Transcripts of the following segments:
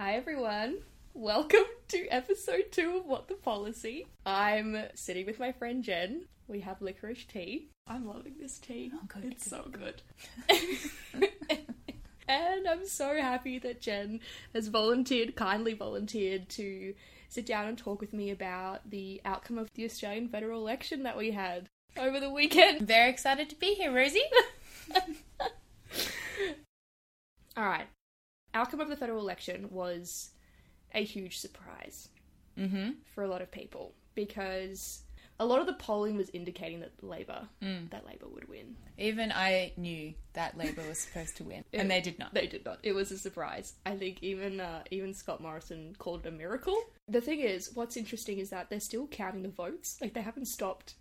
Hi everyone. Welcome to episode two of What the Policy. I'm sitting with my friend Jen. We have licorice tea. I'm loving this tea. Oh, good, it's good, so good. and I'm so happy that Jen has volunteered, kindly volunteered to sit down and talk with me about the outcome of the Australian federal election that we had over the weekend. Very excited to be here, Rosie. All right. Outcome of the federal election was a huge surprise mm-hmm. for a lot of people because a lot of the polling was indicating that Labor Mm. that Labor would win. Even I knew that Labor was supposed to win, and they did not. They did not. It was a surprise. I think even uh, even Scott Morrison called it a miracle. The thing is, what's interesting is that they're still counting the votes. Like they haven't stopped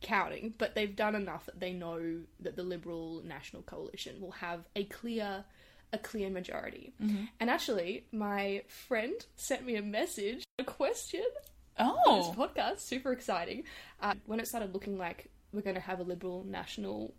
counting, but they've done enough that they know that the Liberal National Coalition will have a clear a clear majority. Mm-hmm. And actually, my friend sent me a message, a question Oh, this podcast. Super exciting. Uh, when it started looking like we're going to have a liberal national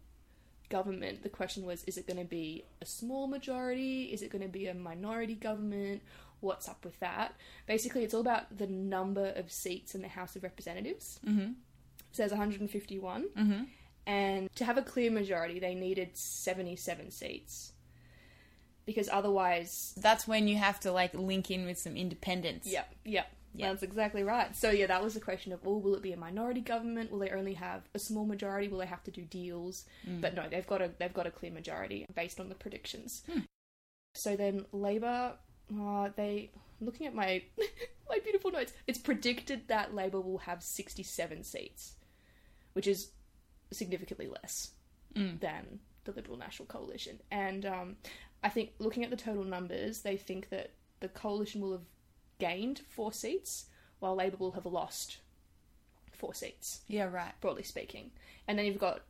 government, the question was: Is it going to be a small majority? Is it going to be a minority government? What's up with that? Basically, it's all about the number of seats in the House of Representatives. mm-hmm. It says 151, Mm-hmm. and to have a clear majority, they needed 77 seats. Because otherwise, that's when you have to like link in with some independence. Yep, yep. Yep. That's exactly right. So yeah, that was the question of, oh, will it be a minority government? Will they only have a small majority? Will they have to do deals? Mm. But no, they've got a they've got a clear majority based on the predictions. Hmm. So then Labor, uh, they looking at my my beautiful notes. It's predicted that Labor will have sixty seven seats, which is significantly less Mm. than the Liberal National Coalition. And um, I think looking at the total numbers, they think that the coalition will have gained four seats, while Labor will have lost four seats, Yeah, right. broadly speaking. And then you've got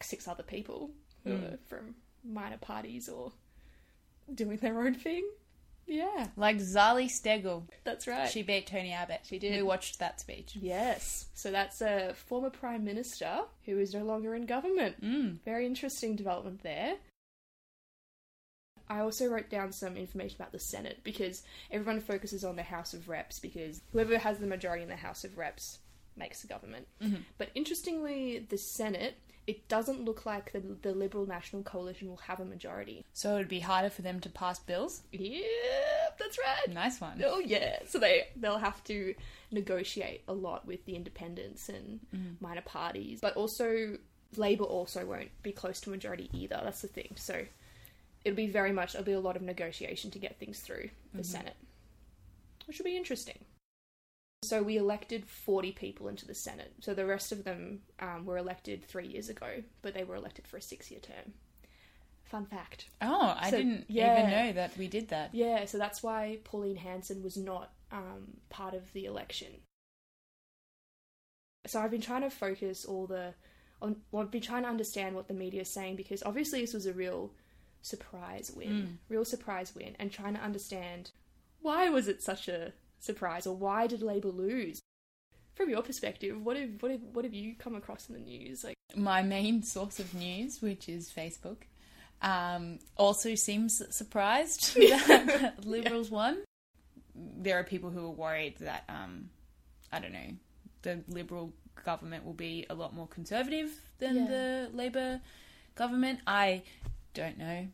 six other people who Mm. are from minor parties or doing their own thing. Yeah, Like Zali Steggall, that's right. she beat Tony Abbott. She did. We watched that speech. Yes. So that's a former Prime Minister who is no longer in government. Mm. Very interesting development there. I also wrote down some information about the Senate because everyone focuses on the House of Reps because whoever has the majority in the House of Reps makes the government. Mhm. But interestingly, the Senate, it doesn't look like the, the Liberal National Coalition will have a majority. So it would be harder for them to pass bills. Yep, that's right. Nice one. Oh yeah, so they they'll have to negotiate a lot with the independents and Mm. minor parties, but also Labor also won't be close to majority either. That's the thing. So it'll be very much it'll be a lot of negotiation to get things through the Mhm. Senate, which will be interesting. So we elected forty people into the Senate. So the rest of them um, were elected three years ago, but they were elected for a six-year term. Fun fact. Oh, I So, didn't yeah. even know that we did that. Yeah, so that's why Pauline Hanson was not um, part of the election. So I've been trying to focus all the on. Well, I've been trying to understand what the media is saying because obviously this was a real surprise win, Mm. real surprise win, and trying to understand why was it such a surprise or why did Labor lose? From your perspective, what have what have what have you come across in the news? Like, my main source of news, which is Facebook, um, also seems surprised that Liberals won. There are people who are worried that, um, I don't know, the Liberal government will be a lot more conservative than Yeah. the Labor government. I don't know.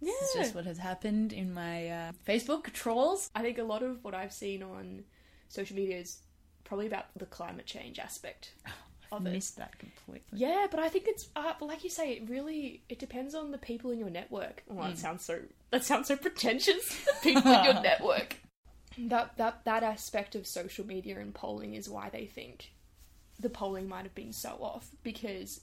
This is just what has happened in my uh, Facebook trolls. I think a lot of what I've seen on social media is probably about the climate change aspect of I it. missed that completely. Yeah, but I think it's uh, like you say, it really it depends on the people in your network. Oh, that Mm. sounds so that sounds so pretentious. People in your network. That that that aspect of social media and polling is why they think the polling might have been so off because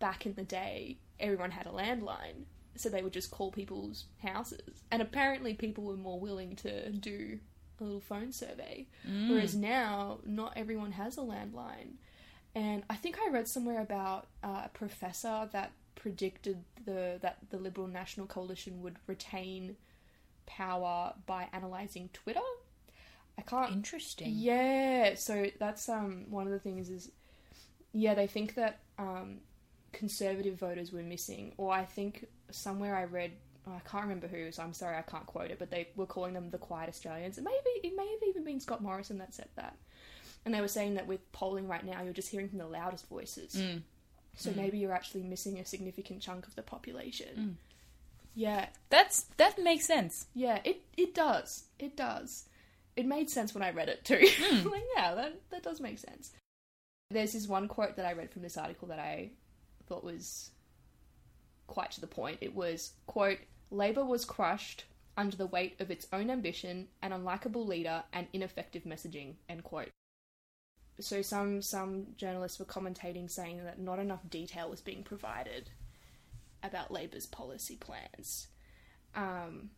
back in the day everyone had a landline so they would just call people's houses and apparently people were more willing to do a little phone survey Mm. Whereas now, not everyone has a landline. And I think I read somewhere about uh, a professor that predicted the that the Liberal National Coalition would retain power by analyzing Twitter. I can't. Interesting. Yeah, so that's um one of the things is, yeah, they think that um conservative voters were missing, or I think somewhere I read I can't remember who, so I'm sorry I can't quote it, but they were calling them the quiet Australians. It maybe it may have even been Scott Morrison that said that. And they were saying that with polling right now, you're just hearing from the loudest voices. Mm. So mm. maybe you're actually missing a significant chunk of the population. Mm. Yeah, That's that makes sense. yeah, it it does. It does. It made sense when I read it too. Mm. like, yeah, that that does make sense. There's this one quote that I read from this article that I thought was quite to the point. It was quote, Labour was crushed under the weight of its own ambition, an unlikable leader, and ineffective messaging, end quote. So some some journalists were commentating saying that not enough detail was being provided about Labour's policy plans. Um,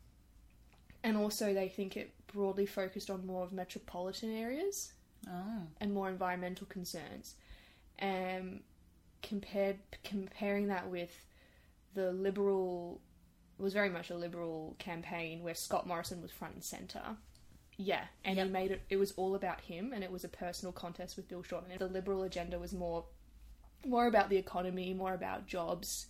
and also they think it broadly focused on more of metropolitan areas Oh. and more environmental concerns. Um, compared comparing that with the liberal was very much a liberal campaign where Scott Morrison was front and center. Yeah, and Yep. he made it. It was all about him, and it was a personal contest with Bill Shorten. The liberal agenda was more, more about the economy, more about jobs,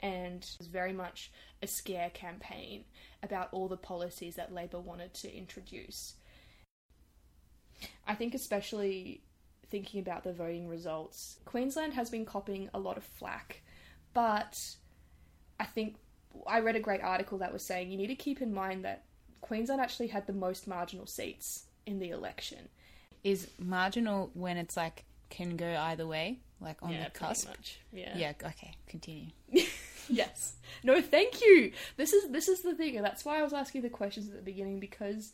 and it was very much a scare campaign about all the policies that Labor wanted to introduce. I think, especially thinking about the voting results, Queensland has been copying a lot of flack, but I think I read a great article that was saying you need to keep in mind that Queensland actually had the most marginal seats in the election. Is marginal when it's like can go either way, like on yeah, the cusp. Yeah. Yeah. Okay. Continue. yes. No, thank you. This is this is the thing, and that's why I was asking the questions at the beginning because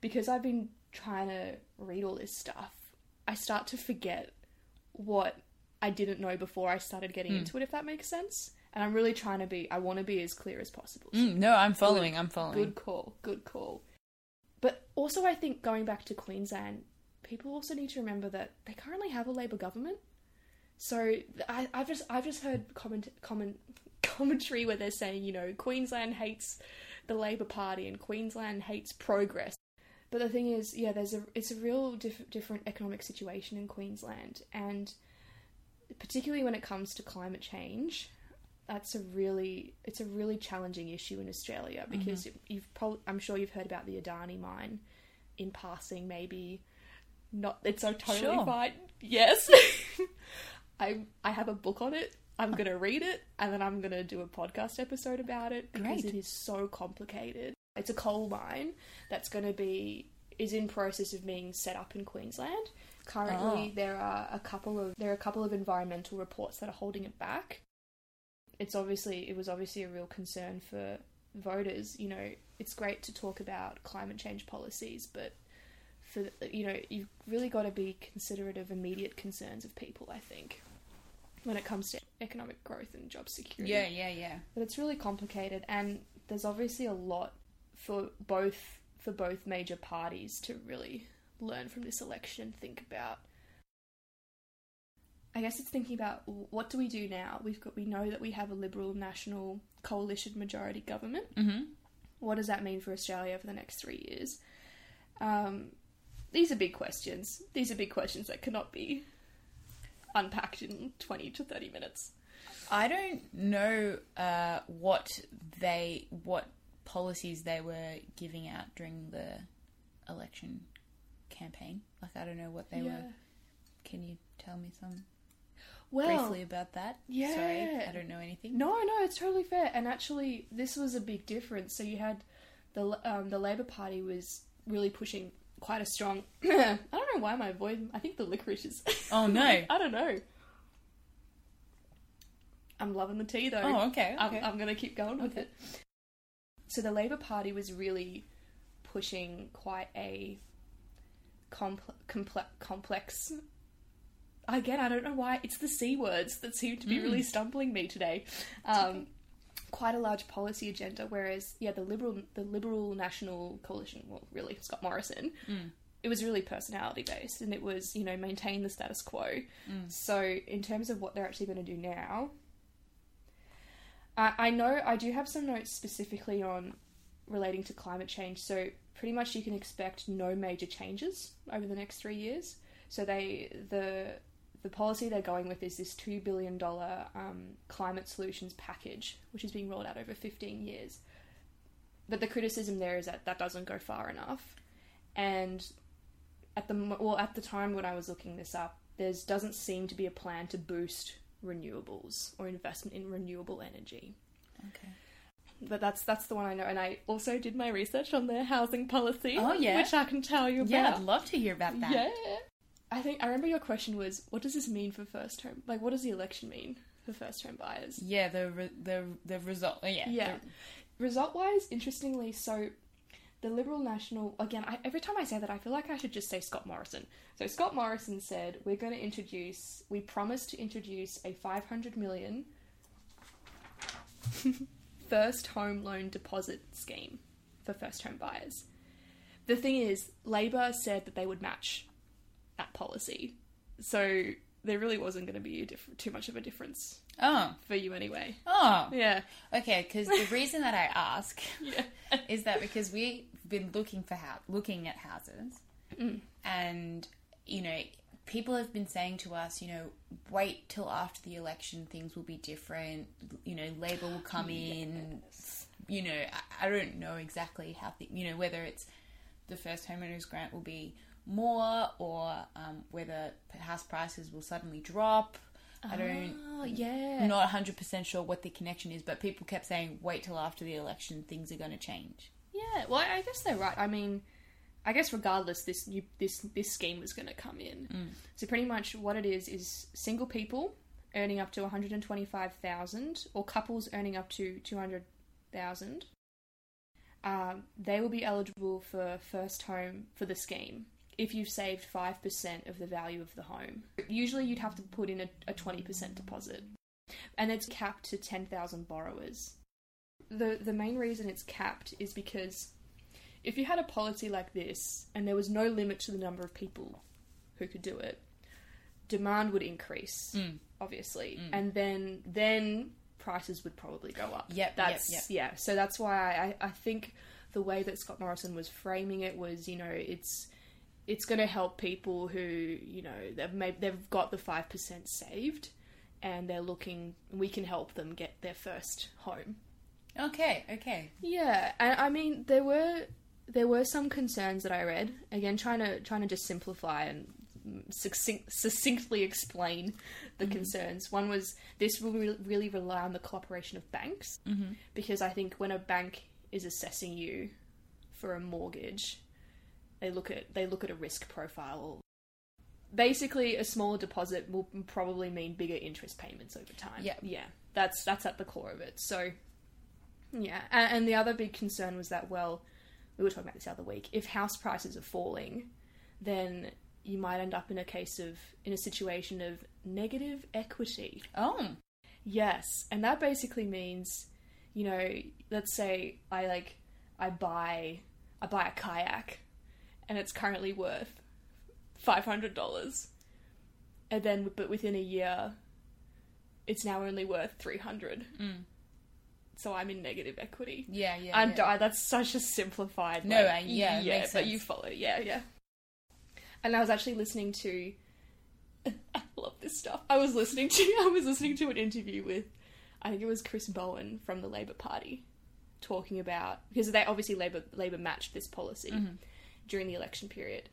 because I've been trying to read all this stuff. I start to forget what I didn't know before I started getting into it. If that makes sense. And I'm really trying to be. I want to be as clear as possible. Mm, no, I'm following. I'm following. Good call. Good call. But also, I think going back to Queensland, people also need to remember that they currently have a Labor government. So I, I've just I've just heard comment comment commentary where they're saying you know Queensland hates the Labor Party and Queensland hates progress. But the thing is, yeah, there's a it's a real diff- different economic situation in Queensland, and particularly when it comes to climate change, that's a really it's a really challenging issue in Australia mm-hmm. because you've probably I'm sure you've heard about the Adani mine in passing maybe not it's so totally Sure. fine. Yes. I I have a book on it. I'm uh. gonna read it and then I'm gonna do a podcast episode about it because Great. it is so complicated it's a coal mine that's gonna be is in process of being set up in Queensland currently Oh. there are a couple of there are a couple of environmental reports that are holding it back it's obviously it was obviously a real concern for voters. You know, it's great to talk about climate change policies, but for you know, you've really got to be considerate of immediate concerns of people. I think when it comes to economic growth and job security. Yeah. Yeah. Yeah. but it's really complicated, and there's obviously a lot for both for both major parties to really learn from this election. and Think about. I guess it's thinking about what do we do now? We've got we know that we have a liberal national coalition majority government. Mm-hmm. What does that mean for Australia for the next three years? Um, these are big questions. These are big questions that cannot be unpacked in twenty to thirty minutes. I don't know uh, what they what policies they were giving out during the election campaign. Like I don't know what they were. Can you tell me some Well, briefly about that? yeah. Sorry, I don't know anything. No, no, it's totally fair. And actually, this was a big difference. So you had the um, the Labor Party was really pushing quite a strong. I don't know why my voice. I think the licorice is. Oh no. I don't know. I'm loving the tea though. Oh okay. I'm. I'm going to keep going with Okay. it. So the Labor Party was really pushing quite a compl- comple- complex. Again, I don't know why it's the c words that seem to be really mm. stumbling me today. Um, Quite a large policy agenda, whereas yeah, the liberal the Liberal National Coalition, well, really Scott Morrison, mm. it was really personality based, and it was you know maintain the status quo. Mm. So in terms of what they're actually going to do now, I, know I do have some notes specifically on relating to climate change. So pretty much you can expect no major changes over the next three years. So they the the policy they're going with is this $2 billion um, climate solutions package, which is being rolled out over 15 years. But the criticism there is that that doesn't go far enough. And at the well, at the time when I was looking this up, there doesn't seem to be a plan to boost renewables or investment in renewable energy. Okay. But that's that's the one I know, and I also did my research on their housing policy. Oh, yeah? which I can tell you about. Yeah, I'd love to hear about that. Yeah. I think I remember your question was, what does this mean for first home? Like, what does the election mean for first home buyers? Yeah, the re- the the result. Yeah. Yeah. Result wise, interestingly, so the Liberal National again. I, every time I say that, I feel like I should just say Scott Morrison. So Scott Morrison said, "We're going to introduce. We promise to introduce a 500 million first home loan deposit scheme for first home buyers." The thing is, Labor said that they would match that policy, so there really wasn't going to be a diff- too much of a difference Oh. for you anyway. Oh. Yeah, Okay, because the reason that I ask yeah, is that because we've been looking for house, looking at houses, Mm. and you know, people have been saying to us, you know, wait till after the election, things will be different. You know, Labor will come in. You know, I, I don't know exactly how th- you know whether it's the first homeowners grant will be more or um, whether house prices will suddenly drop. I don't. Oh, yeah. I'm not 100% sure what the connection is, but people kept saying, wait till after the election, things are going to change. Yeah, well, I guess they're right. I mean, I guess regardless, this new, this this scheme was going to come in. So pretty much what it is is single people earning up to one hundred and twenty five thousand, or couples earning up to two hundred thousand. Um, they will be eligible for first home for the scheme if you've saved five percent of the value of the home. Usually, you'd have to put in a, a twenty percent deposit, and it's capped to ten thousand borrowers the the main reason it's capped is because if you had a policy like this and there was no limit to the number of people who could do it, demand would increase, Mm. obviously, and then then prices would probably go up. Yep, yep, that's yep. yeah. So that's why I, I think the way that Scott Morrison was framing it was, you know, it's it's going to help people who you know they've made, they've got the five percent saved, and they're looking. We can help them get their first home. Okay, okay. Yeah, and I mean there were there were some concerns that I read. Again, trying to trying to just simplify and succinct, succinctly explain the concerns. One was this will re- really rely on the cooperation of banks Mm-hmm. because I think when a bank is assessing you for a mortgage, they look at they look at a risk profile. Basically, a smaller deposit will probably mean bigger interest payments over time. Yeah. yeah, that's that's at the core of it. So, yeah, and, and the other big concern was that well, we were talking about this the other week. If house prices are falling, then you might end up in a case of in a situation of negative equity. Oh, Yes, and that basically means, you know, let's say I like I buy I buy a kayak and it's currently worth five hundred dollars. And then but within a year it's now only worth three hundred. Mm. So I'm in negative equity. yeah, yeah. I'm yeah. that's such a simplified No, like, yeah, yeah, but you follow yeah, yeah. And I was actually listening to I love this stuff. I was listening to I was listening to an interview with I think it was Chris Bowen from the Labor Party talking about because they obviously Labor Labor matched this policy Mhm. During the election period.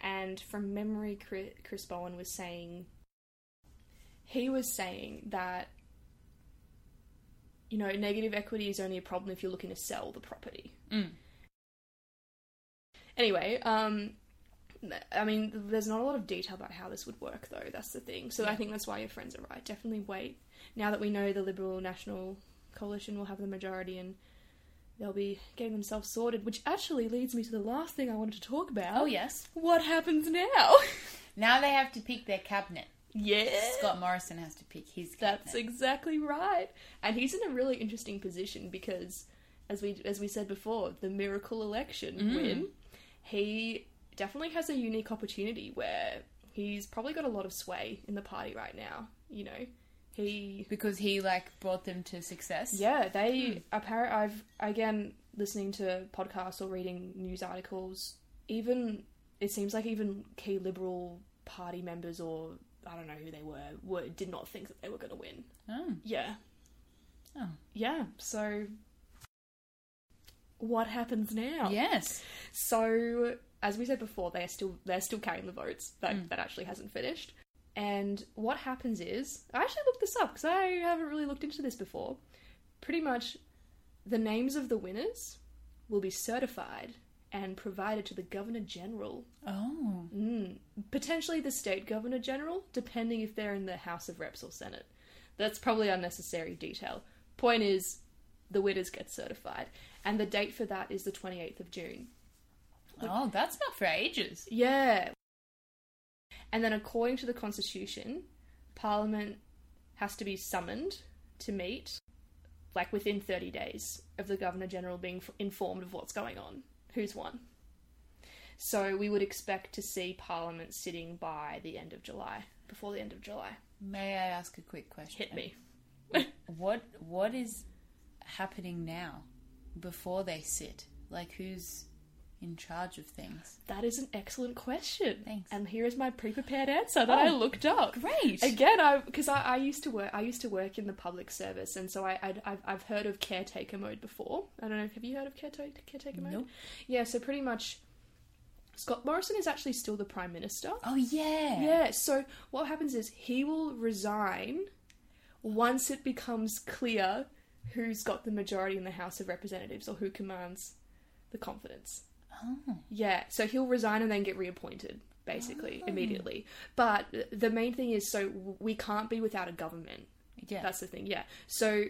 And from memory Chris, Bowen was saying he was saying that you know negative equity is only a problem if you're looking to sell the property. Mm. Anyway, um, I mean, there's not a lot of detail about how this would work, though. That's the thing. So I think that's why your friends are right. Definitely wait. Now that we know the Liberal National Coalition will have the majority and they'll be getting themselves sorted, which actually leads me to the last thing I wanted to talk about. Oh, yes. What happens now? Now they have to pick their cabinet. Yes. Scott Morrison has to pick his cabinet. That's exactly right. And he's in a really interesting position because as we as we said before, the miracle election Mm. win, he definitely has a unique opportunity where he's probably got a lot of sway in the party right now, you know. He because he like brought them to success. yeah, they apparent I've again listening to podcasts or reading news articles, even it seems like even key liberal party members or I don't know who they were, were did not think that they were going to win. Oh. Yeah. Oh. Yeah. So what happens now? Yes. So as we said before, they're still they're still carrying the votes. That Mm. that actually hasn't finished. And what happens is, I actually looked this up because I haven't really looked into this before. Pretty much, the names of the winners will be certified and provided to the governor general, Oh. mm. potentially the state governor general, depending if they're in the House of Reps or Senate. That's probably unnecessary detail. Point is, the winners get certified, and the date for that is the twenty eighth of June. Oh, that's not for ages. Yeah. And then, according to the Constitution, Parliament has to be summoned to meet, like within 30 days of the Governor General being f- informed of what's going on, who's won. So, we would expect to see Parliament sitting by the end of July, before the end of July. May I ask a quick question? Hit me. What What is happening now before they sit? Like, who's in charge of things? That is an excellent question. Thanks. And here is my pre-prepared answer that I Oh, looked up. Great. Again, I because I, I used to work I used to work in the public service, and so I I'd, I've I've heard of caretaker mode before. I don't know. Have you heard of caretaker caretaker mode? Nope. Yeah. So pretty much, Scott Morrison is actually still the prime minister. Oh yeah. Yeah. So what happens is he will resign once it becomes clear who's got the majority in the House of Representatives or who commands the confidence. Oh. Yeah, so he'll resign and then get reappointed, basically, oh. immediately. But the main thing is, so we can't be without a government. Yeah. That's the thing, yeah. So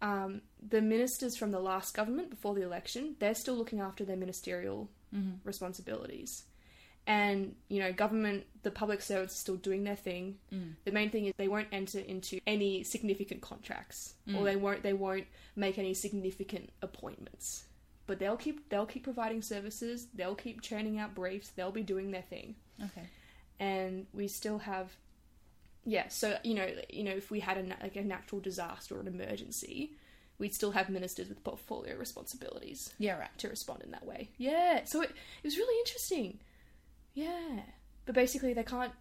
um, the ministers from the last government before the election, they're still looking after their ministerial mm-hmm. responsibilities. And, you know, government, the public servants are still doing their thing. Mm. The main thing is they won't enter into any significant contracts or mm. they won't they won't make any significant appointments. But they'll keep they'll keep providing services, they'll keep churning out briefs, they'll be doing their thing okay. and we still have yeah so you know you know if we had a like a natural disaster or an emergency we'd still have ministers with portfolio responsibilities Yeah. Right. to respond in that way yeah so it, it was really interesting yeah but basically they can't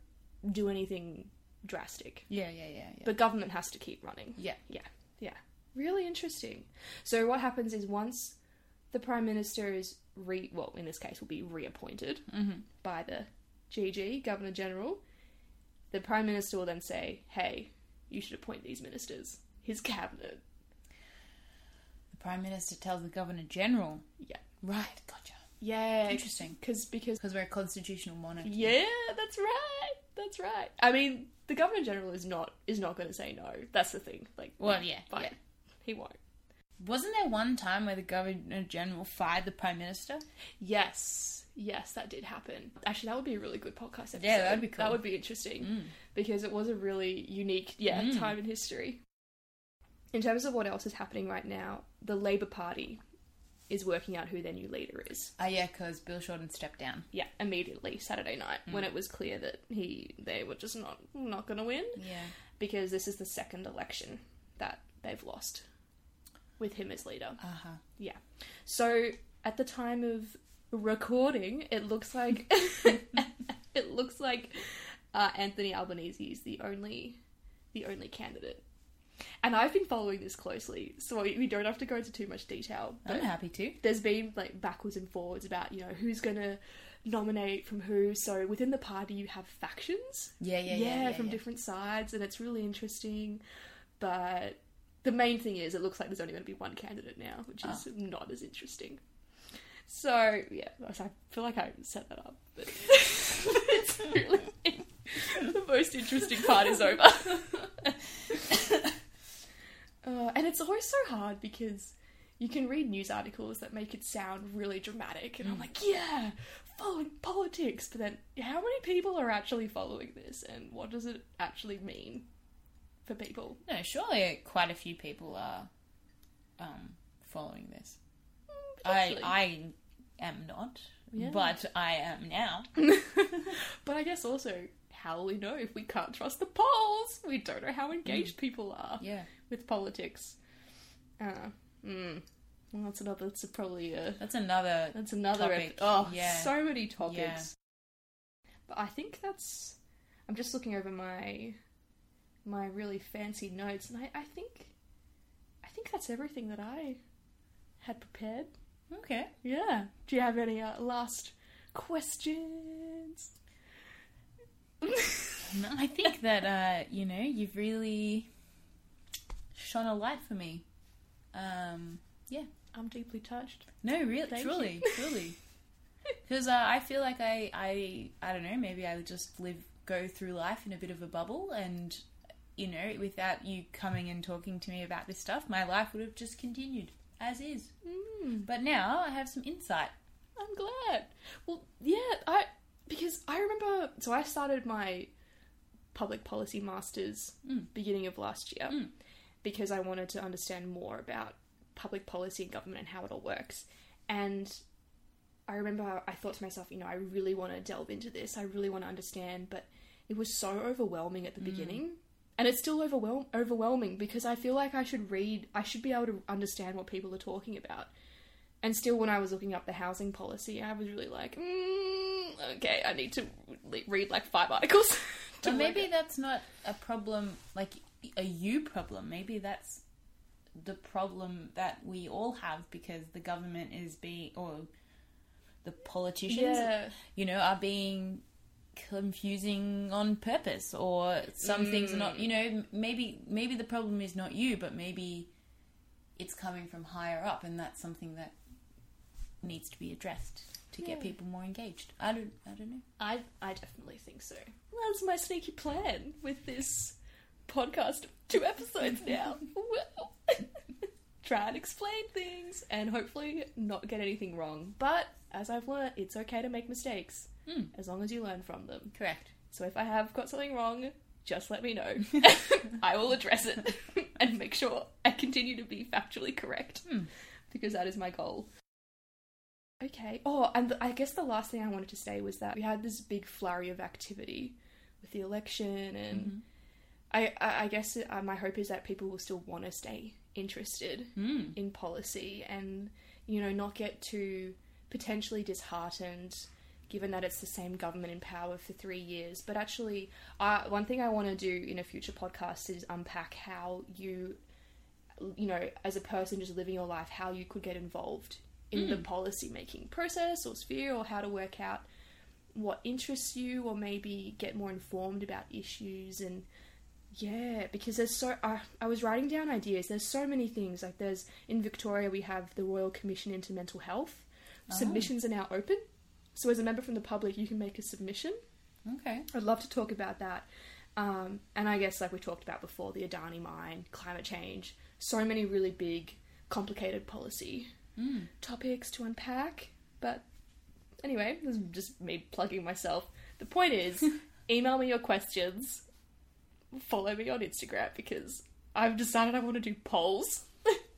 do anything drastic Yeah. Yeah. Yeah. Yeah. but government has to keep running yeah. yeah, yeah. Really interesting. So what happens is once the prime minister is re well, in this case will be reappointed Mhm. by the GG, Governor General, the prime minister will then say, "Hey, you should appoint these ministers." His cabinet. The prime minister tells the governor general. Yeah. Right. Gotcha. Yeah, Interesting. because because Because we're a constitutional monarchy. yeah, that's right. That's right. I mean, the Governor General is not is not going to say no. That's the thing. Like, Well, yeah. fine. Yeah. He won't. Wasn't there one time where the governor general fired the prime minister? Yes, yes, that did happen. Actually, that would be a really good podcast episode. Yeah, that'd be cool. That would be interesting Mm. because it was a really unique, yeah, Mm. time in history. In terms of what else is happening right now, the Labour Party is working out who their new leader is. Oh yeah, because Bill Shorten stepped down. Yeah, immediately Saturday night when Mm. it was clear that he they were just not not going to win Yeah. because this is the second election that they've lost with him as leader. Uh huh. Yeah. So at the time of recording, it looks like it looks like uh, Anthony Albanese is the only the only candidate. And I've been following this closely, so we don't have to go into too much detail. I'm happy to. there's been like backwards and forwards about you know who's gonna nominate from who. So within the party, you have factions Yeah, yeah, yeah. yeah, from yeah. different sides, and it's really interesting. But the main thing is, it looks like there's only going to be one candidate now, which is not as interesting. So yeah, I feel like I set that up, but it's really the most interesting part is over. uh, and it's always so hard because you can read news articles that make it sound really dramatic, and I'm like, yeah, following politics. But then, how many people are actually following this, and what does it actually mean for people? No, surely quite a few people are um, following this. I I am not, Yeah. but I am now. but I guess also, how will we know if we can't trust the polls? We don't know how engaged people are Yeah, with politics. Uh, mm. Well, that's another. That's probably a. that's another. That's another. Ep- oh, yeah. so many topics. Yeah. But I think that's. I'm just looking over my my really fancy notes, and I, I think I think that's everything that I had prepared. Okay. Yeah. Do you have any uh, last questions? No, I think that uh, you know you've really shone a light for me. Um, yeah. I'm deeply touched. No, really, Thank truly, truly. Because uh, I feel like I, I, I don't know. Maybe I would just live, go through life in a bit of a bubble, and you know, without you coming and talking to me about this stuff, my life would have just continued as is. Mm, But now I have some insight. I'm glad. Well, yeah, I because I remember. So I started my public policy masters Mm. beginning of last year Mm. because I wanted to understand more about public policy and government and how it all works. And I remember I thought to myself, you know, I really want to delve into this. I really want to understand, but it was so overwhelming at the beginning. And it's still overwhelm- overwhelming because I feel like I should read, I should be able to understand what people are talking about. And still, when I was looking up the housing policy, I was really like, mm, okay, I need to read like five articles. But maybe that's not a problem, like a you problem. Maybe that's the problem that we all have because the government is being, or the politicians, yeah, you know, are being confusing on purpose, or some things are not. Mm. You know, maybe maybe the problem is not you, but maybe it's coming from higher up, and that's something that needs to be addressed to get people more engaged. I don't, I don't know. I I definitely think so. That's my sneaky plan with this podcast. Two episodes now. Well, Try and explain things and hopefully not get anything wrong. But as I've learnt, it's okay to make mistakes Hmm. as long as you learn from them. Correct. So if I have got something wrong, just let me know. I will address it and make sure I continue to be factually correct Hmm. because that is my goal. Okay. Oh, and I guess the last thing I wanted to say was that we had this big flurry of activity with the election, and Mhm. I, I, I guess uh, my hope is that people will still want to stay interested Hmm. in policy and you know not get too potentially disheartened given that it's the same government in power for three years but actually uh, one thing i want to do in a future podcast is unpack how you you know as a person just living your life how you could get involved in the policy making process or sphere or how to work out what interests you or maybe get more informed about issues and yeah, because there's so I I was writing down ideas. There's so many things. Like there's in Victoria we have the Royal Commission into Mental Health. Submissions are now open. So as a member from the public, you can make a submission. Okay. I'd love to talk about that. Um, and I guess like we talked about before, the Adani mine, climate change, so many really big, complicated policy Mm. topics to unpack. But anyway, this is just me plugging myself. The point is, email me your questions. Follow me on Instagram because I've decided I want to do polls.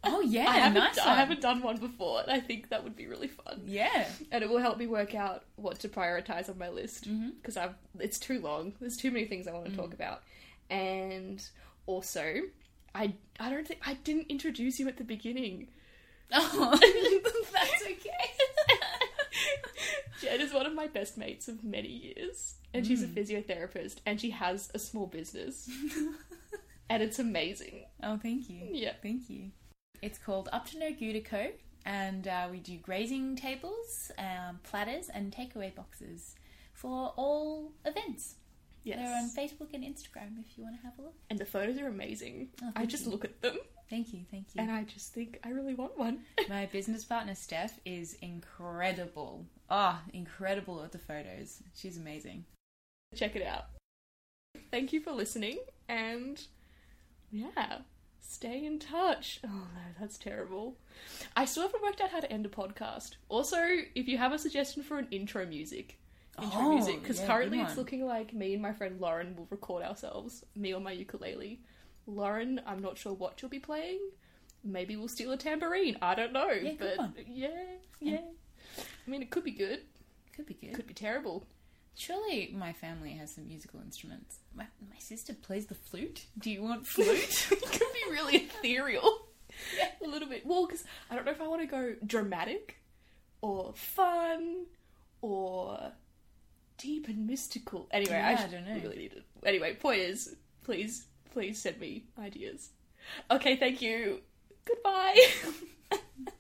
Oh yeah, I haven't, nice I haven't done one before, and I think that would be really fun. Yeah. And it will help me work out what to prioritize on my list mm-hmm. because I've it's too long. There's too many things I want to talk mm. about, and also I I don't think I didn't introduce you at the beginning. Oh, that's okay. Jen is one of my best mates of many years, and she's a mm. physiotherapist, and she has a small business, and it's amazing. oh, thank you. Yeah. Thank you. It's called Up to No Co. And uh, we do grazing tables, um, platters, and takeaway boxes for all events. Yes, They're on Facebook and Instagram if you want to have a look. and the photos are amazing. Oh, I just you. look at them, Thank you, thank you. and I just think I really want one. My business partner Steph is incredible. Ah, incredible at the photos. She's amazing. Check it out. Thank you for listening, and yeah, stay in touch. Oh no, that's terrible. I still haven't worked out how to end a podcast. Also, if you have a suggestion for an intro music, intro Oh, music, because yeah, currently it's looking like me and my friend Lauren will record ourselves, me on my ukulele. Lauren, I'm not sure what you'll be playing. Maybe we'll steal a tambourine. I don't know, Yeah, but yeah, yeah. I mean, it could be good, Could be good. could be terrible. Surely my family has some musical instruments. My, my sister plays the flute. Do you want flute? it could be really ethereal. A little bit. Well, because I don't know if I want to go dramatic or fun or deep and mystical. Anyway, Yeah, I, I don't know. Really need it. Anyway, point is, please, please send me ideas. Okay, thank you. Goodbye.